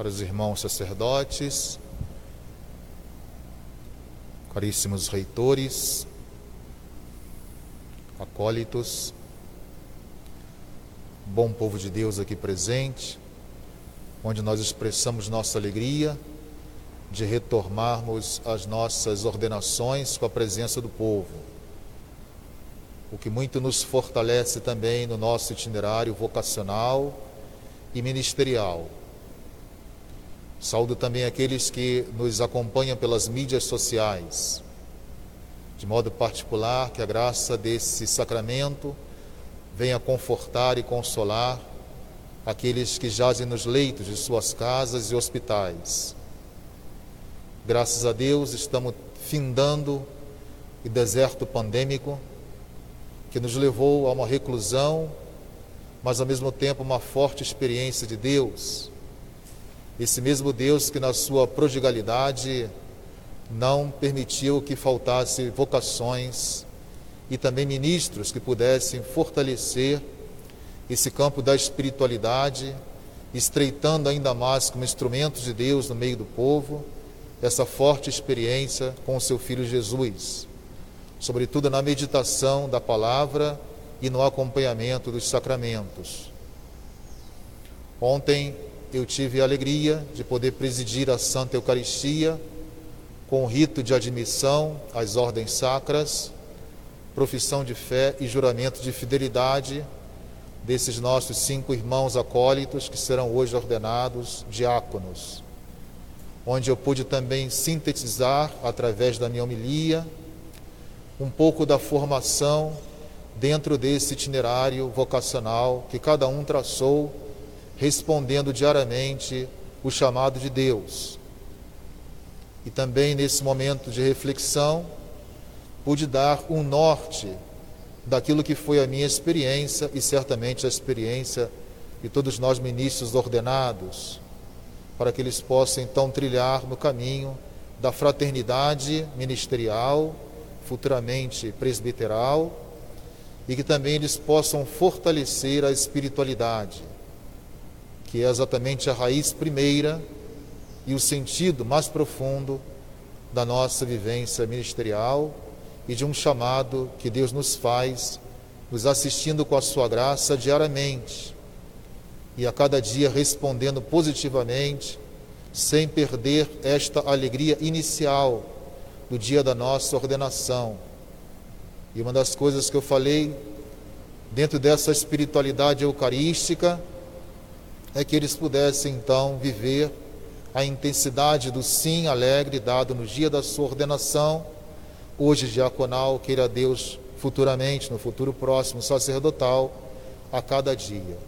caros irmãos sacerdotes, caríssimos reitores, acólitos, bom povo de Deus aqui presente, onde nós expressamos nossa alegria de retornarmos às nossas ordenações com a presença do povo. O que muito nos fortalece também no nosso itinerário vocacional e ministerial. Saúdo também aqueles que nos acompanham pelas mídias sociais. De modo particular, que a graça desse sacramento venha confortar e consolar aqueles que jazem nos leitos de suas casas e hospitais. Graças a Deus, estamos findando o deserto pandêmico que nos levou a uma reclusão, mas ao mesmo tempo uma forte experiência de Deus. Esse mesmo Deus que, na sua prodigalidade, não permitiu que faltasse vocações e também ministros que pudessem fortalecer esse campo da espiritualidade, estreitando ainda mais como instrumentos de Deus no meio do povo, essa forte experiência com o seu filho Jesus, sobretudo na meditação da palavra e no acompanhamento dos sacramentos. Ontem eu tive a alegria de poder presidir a Santa Eucaristia com o rito de admissão às ordens sacras profissão de fé e juramento de fidelidade desses nossos cinco irmãos acólitos que serão hoje ordenados diáconos, onde eu pude também sintetizar, através da minha homilia, um pouco da formação dentro desse itinerário vocacional que cada um traçou, respondendo diariamente o chamado de Deus. E também nesse momento de reflexão, pude dar um norte daquilo que foi a minha experiência e certamente a experiência de todos nós ministros ordenados, para que eles possam então trilhar no caminho da fraternidade ministerial, futuramente presbiteral, e que também eles possam fortalecer a espiritualidade, que é exatamente a raiz primeira e o sentido mais profundo da nossa vivência ministerial e de um chamado que Deus nos faz, nos assistindo com a sua graça diariamente e a cada dia respondendo positivamente, sem perder esta alegria inicial do dia da nossa ordenação. E uma das coisas que eu falei dentro dessa espiritualidade eucarística é que eles pudessem então viver a intensidade do sim alegre dado no dia da sua ordenação hoje diaconal, queira Deus futuramente, no futuro próximo, sacerdotal, a cada dia.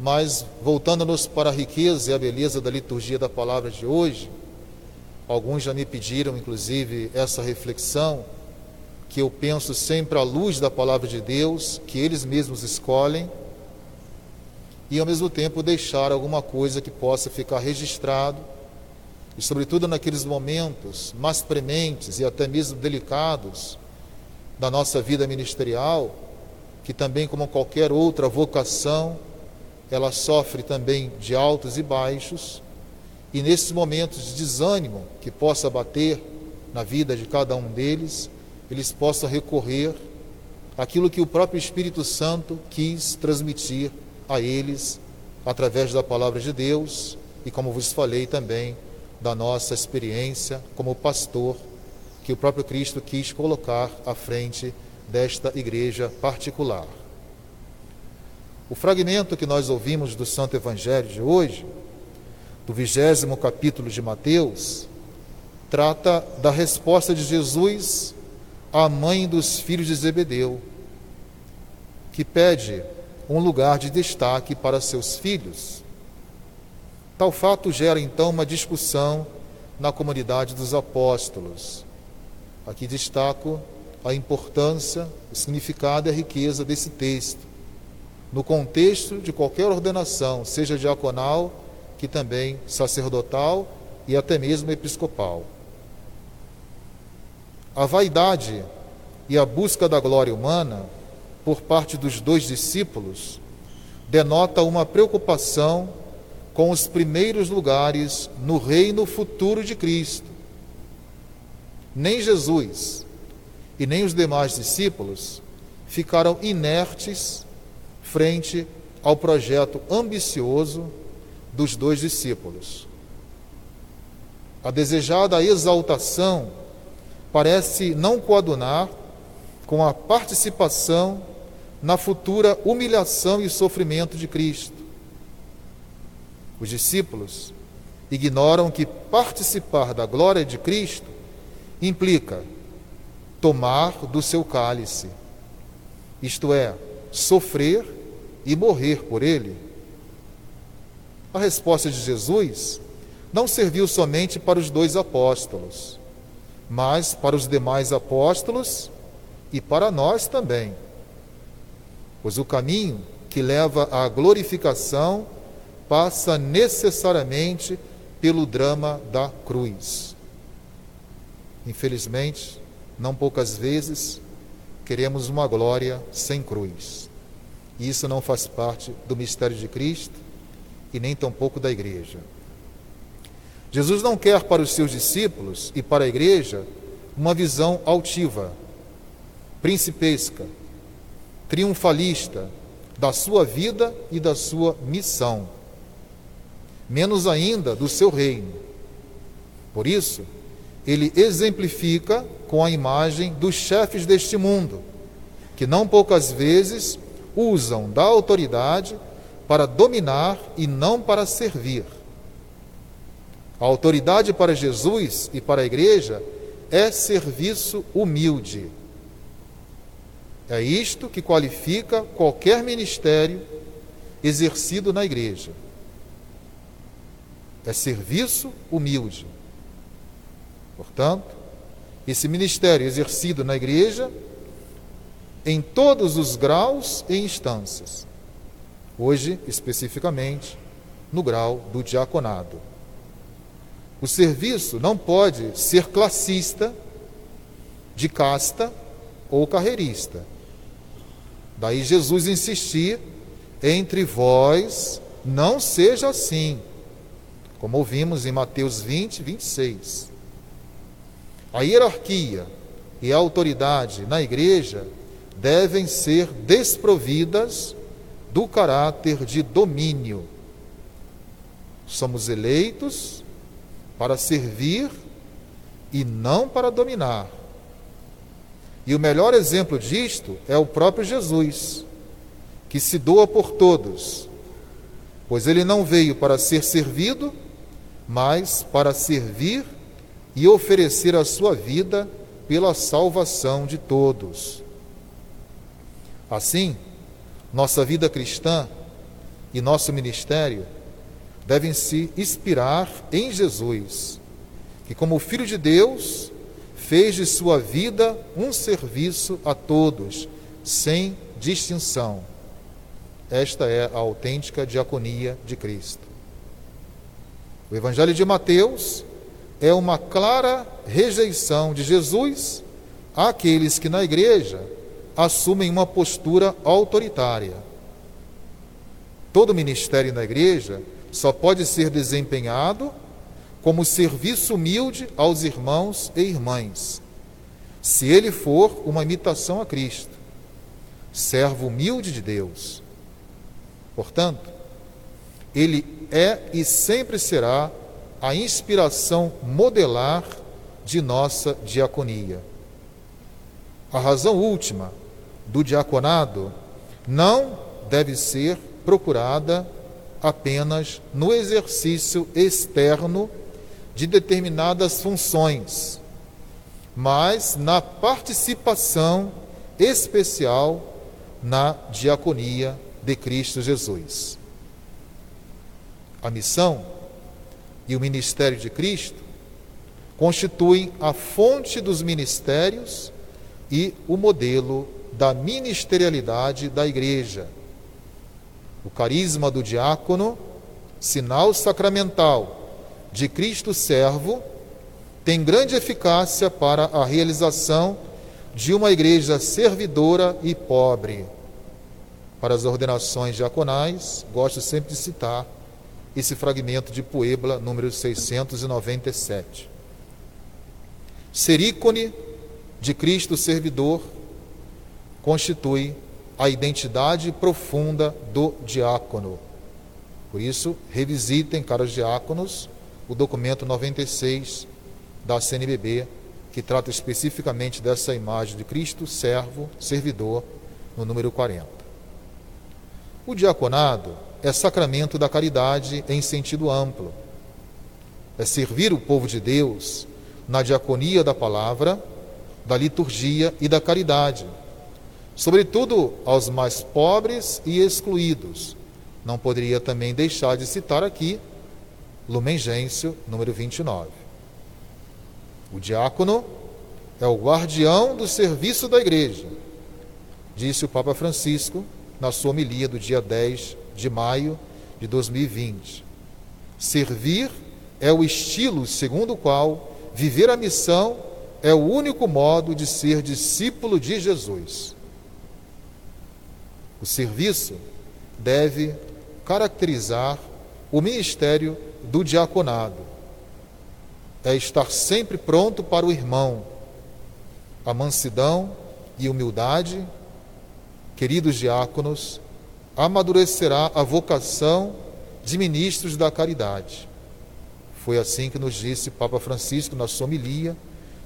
Mas, voltando-nos para a riqueza e a beleza da liturgia da palavra de hoje, alguns já me pediram, inclusive, essa reflexão, que eu penso sempre à luz da palavra de Deus, que eles mesmos escolhem, e ao mesmo tempo deixar alguma coisa que possa ficar registrado e, sobretudo, naqueles momentos mais prementes e até mesmo delicados da nossa vida ministerial, que também, como qualquer outra vocação, ela sofre também de altos e baixos, e nesses momentos de desânimo que possa bater na vida de cada um deles, eles possam recorrer àquilo que o próprio Espírito Santo quis transmitir a eles através da palavra de Deus e, como vos falei também, da nossa experiência como pastor que o próprio Cristo quis colocar à frente desta igreja particular. O fragmento que nós ouvimos do Santo Evangelho de hoje, do vigésimo capítulo de Mateus, trata da resposta de Jesus à mãe dos filhos de Zebedeu, que pede um lugar de destaque para seus filhos. Tal fato gera então uma discussão na comunidade dos apóstolos. Aqui destaco a importância, o significado e a riqueza desse texto, no contexto de qualquer ordenação, seja diaconal, que também sacerdotal e até mesmo episcopal. A vaidade e a busca da glória humana por parte dos dois discípulos denota uma preocupação com os primeiros lugares no reino futuro de Cristo. Nem Jesus e nem os demais discípulos ficaram inertes frente ao projeto ambicioso dos dois discípulos. A desejada exaltação parece não coadunar com a participação na futura humilhação e sofrimento de Cristo. Os discípulos ignoram que participar da glória de Cristo implica tomar do seu cálice, isto é, sofrer e morrer por ele. A resposta de Jesus não serviu somente para os dois apóstolos, mas para os demais apóstolos e para nós também. Pois o caminho que leva à glorificação passa necessariamente pelo drama da cruz. Infelizmente, não poucas vezes, queremos uma glória sem cruz. E isso não faz parte do mistério de Cristo e nem tampouco da igreja. Jesus não quer para os seus discípulos e para a igreja uma visão altiva, principesca, triunfalista da sua vida e da sua missão, menos ainda do seu reino. Por isso, ele exemplifica com a imagem dos chefes deste mundo, que não poucas vezes usam da autoridade para dominar e não para servir. A autoridade para Jesus e para a igreja é serviço humilde. É isto que qualifica qualquer ministério exercido na igreja. É serviço humilde. Portanto, esse ministério exercido na igreja em todos os graus e instâncias. Hoje, especificamente, no grau do diaconado. O serviço não pode ser classista, de casta ou carreirista. Daí Jesus insistir entre vós não seja assim, como ouvimos em Mateus 20, 26. A hierarquia e a autoridade na igreja devem ser desprovidas do caráter de domínio. Somos eleitos para servir e não para dominar. E o melhor exemplo disto é o próprio Jesus, que se doa por todos, pois ele não veio para ser servido, mas para servir e oferecer a sua vida pela salvação de todos. Assim, nossa vida cristã e nosso ministério devem se inspirar em Jesus, que, como Filho de Deus, fez de sua vida um serviço a todos, sem distinção. Esta é a autêntica diaconia de Cristo. O Evangelho de Mateus é uma clara rejeição de Jesus àqueles que na igreja assumem uma postura autoritária. Todo ministério na igreja só pode ser desempenhado como serviço humilde aos irmãos e irmãs, se ele for uma imitação a Cristo, servo humilde de Deus. Portanto, ele é e sempre será a inspiração modelar de nossa diaconia. A razão última do diaconado não deve ser procurada apenas no exercício externo de determinadas funções, mas na participação especial na diaconia de Cristo Jesus. A missão e o ministério de Cristo constituem a fonte dos ministérios e o modelo da ministerialidade da igreja o carisma do diácono, sinal sacramental de Cristo servo, tem grande eficácia para a realização de uma igreja servidora e pobre. Para as ordenações diaconais, gosto sempre de citar esse fragmento de Puebla, número 697. Ser ícone de Cristo servidor constitui a identidade profunda do diácono. Por isso, revisitem, caros diáconos, o documento 96 da CNBB, que trata especificamente dessa imagem de Cristo, servo, servidor, no número 40. O diaconado é sacramento da caridade em sentido amplo. É servir o povo de Deus na diaconia da palavra, da liturgia e da caridade, sobretudo aos mais pobres e excluídos. Não poderia também deixar de citar aqui Lumen Gentium, número 29. O diácono é o guardião do serviço da igreja, disse o Papa Francisco na sua homilia do dia 10 de maio de 2020. Servir é o estilo segundo o qual viver a missão é o único modo de ser discípulo de Jesus. O serviço deve caracterizar o ministério do diaconado. É estar sempre pronto para o irmão. A mansidão e humildade, queridos diáconos, amadurecerá a vocação de ministros da caridade. Foi assim que nos disse Papa Francisco na sua homilia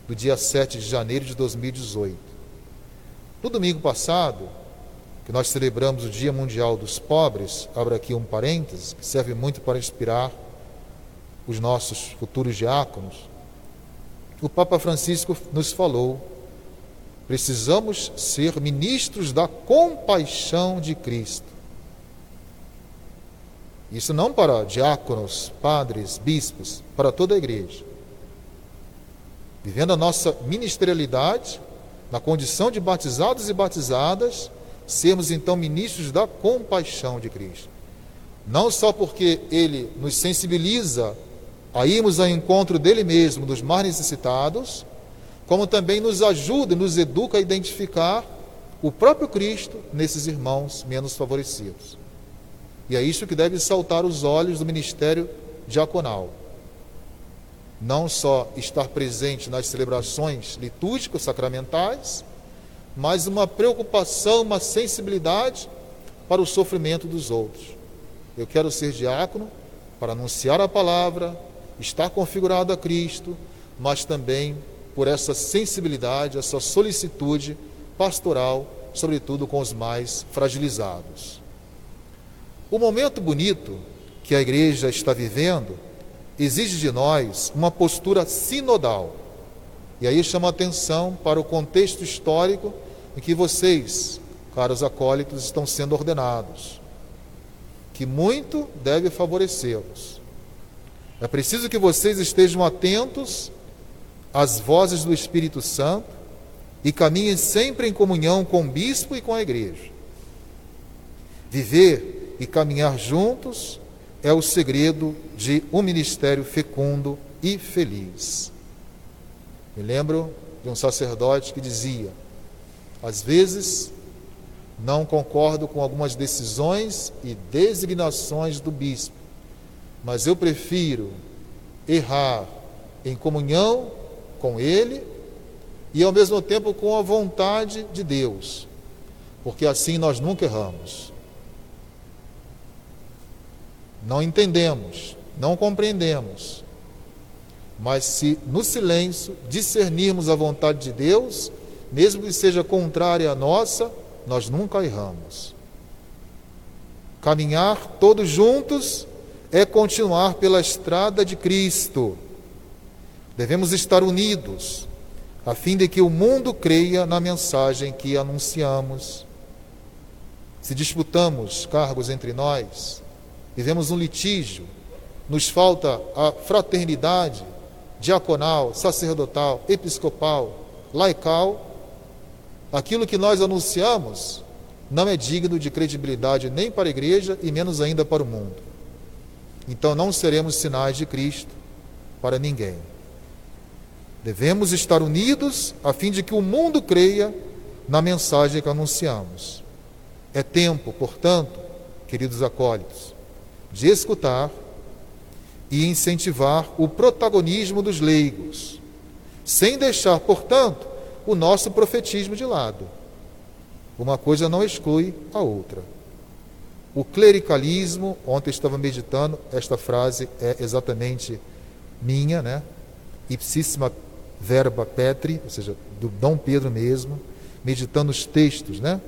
do dia 7 de janeiro de 2018. No domingo passado, que nós celebramos o Dia Mundial dos Pobres, abro aqui um parênteses, que serve muito para inspirar os nossos futuros diáconos, o Papa Francisco nos falou: precisamos ser ministros da compaixão de Cristo. Isso não para diáconos, padres, bispos, para toda a igreja. Vivendo a nossa ministerialidade, na condição de batizados e batizadas, sermos então ministros da compaixão de Cristo. Não só porque ele nos sensibiliza a irmos ao encontro dele mesmo, dos mais necessitados, como também nos ajuda, nos educa a identificar o próprio Cristo nesses irmãos menos favorecidos. E é isso que deve saltar os olhos do ministério diaconal. Não só estar presente nas celebrações litúrgicas sacramentais, mas uma preocupação, uma sensibilidade para o sofrimento dos outros. Eu quero ser diácono para anunciar a palavra, estar configurado a Cristo, mas também por essa sensibilidade, essa solicitude pastoral, sobretudo com os mais fragilizados. O momento bonito que a igreja está vivendo exige de nós uma postura sinodal. E aí chama atenção para o contexto histórico em que vocês, caros acólitos, estão sendo ordenados, que muito deve favorecê-los. É preciso que vocês estejam atentos às vozes do Espírito Santo e caminhem sempre em comunhão com o bispo e com a igreja. Viver e caminhar juntos é o segredo de um ministério fecundo e feliz. Me lembro de um sacerdote que dizia: às vezes não concordo com algumas decisões e designações do bispo, mas eu prefiro errar em comunhão com ele e ao mesmo tempo com a vontade de Deus, porque assim nós nunca erramos não entendemos, não compreendemos. Mas se no silêncio discernirmos a vontade de Deus, mesmo que seja contrária à nossa, nós nunca erramos. Caminhar todos juntos é continuar pela estrada de Cristo. Devemos estar unidos, a fim de que o mundo creia na mensagem que anunciamos. Se disputamos cargos entre nós, vivemos um litígio, nos falta a fraternidade diaconal, sacerdotal, episcopal, laical, aquilo que nós anunciamos não é digno de credibilidade nem para a igreja e menos ainda para o mundo. Então não seremos sinais de Cristo para ninguém. Devemos estar unidos a fim de que o mundo creia na mensagem que anunciamos. É tempo, portanto, queridos acólitos, de escutar e incentivar o protagonismo dos leigos, sem deixar, portanto, o nosso profetismo de lado. Uma coisa não exclui a outra. O clericalismo, ontem estava meditando, esta frase é exatamente minha, né? Ipsíssima verba petri, ou seja, do Dom Pedro mesmo, meditando os textos, né?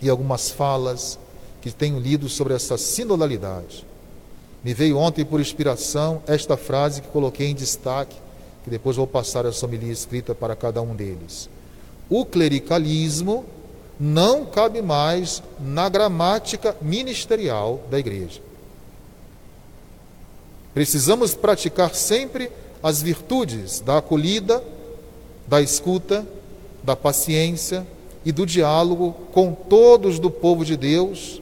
E algumas falas que tenho lido sobre essa sinodalidade. Me veio ontem por inspiração esta frase que coloquei em destaque, que depois vou passar a homilia escrita para cada um deles. O clericalismo não cabe mais na gramática ministerial da igreja. Precisamos praticar sempre as virtudes da acolhida, da escuta, da paciência e do diálogo com todos do povo de Deus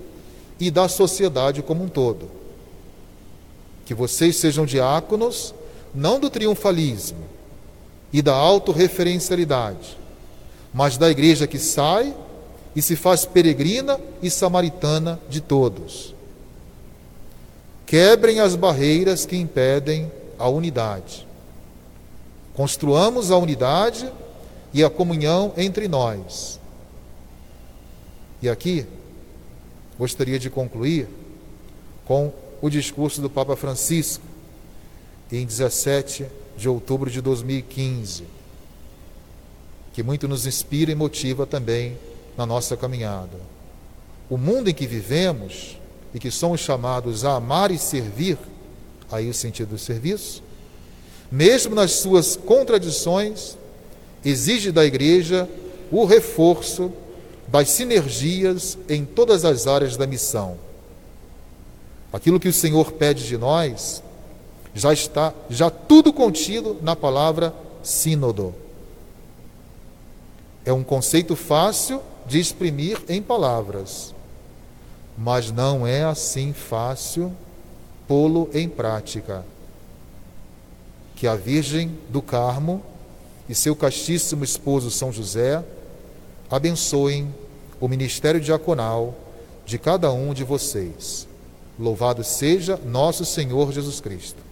e da sociedade como um todo. Que vocês sejam diáconos, não do triunfalismo e da autorreferencialidade, mas da igreja que sai e se faz peregrina e samaritana de todos. Quebrem as barreiras que impedem a unidade. Construamos a unidade e a comunhão entre nós. E aqui gostaria de concluir com o discurso do Papa Francisco em 17 de outubro de 2015, que muito nos inspira e motiva também na nossa caminhada. O mundo em que vivemos e que somos chamados a amar e servir, aí o sentido do serviço, mesmo nas suas contradições, exige da igreja o reforço das sinergias em todas as áreas da missão. Aquilo que o Senhor pede de nós já está já tudo contido na palavra sínodo. É um conceito fácil de exprimir em palavras, mas não é assim fácil pô-lo em prática. Que a Virgem do Carmo e seu castíssimo esposo São José abençoem o ministério diaconal de cada um de vocês. Louvado seja nosso Senhor Jesus Cristo.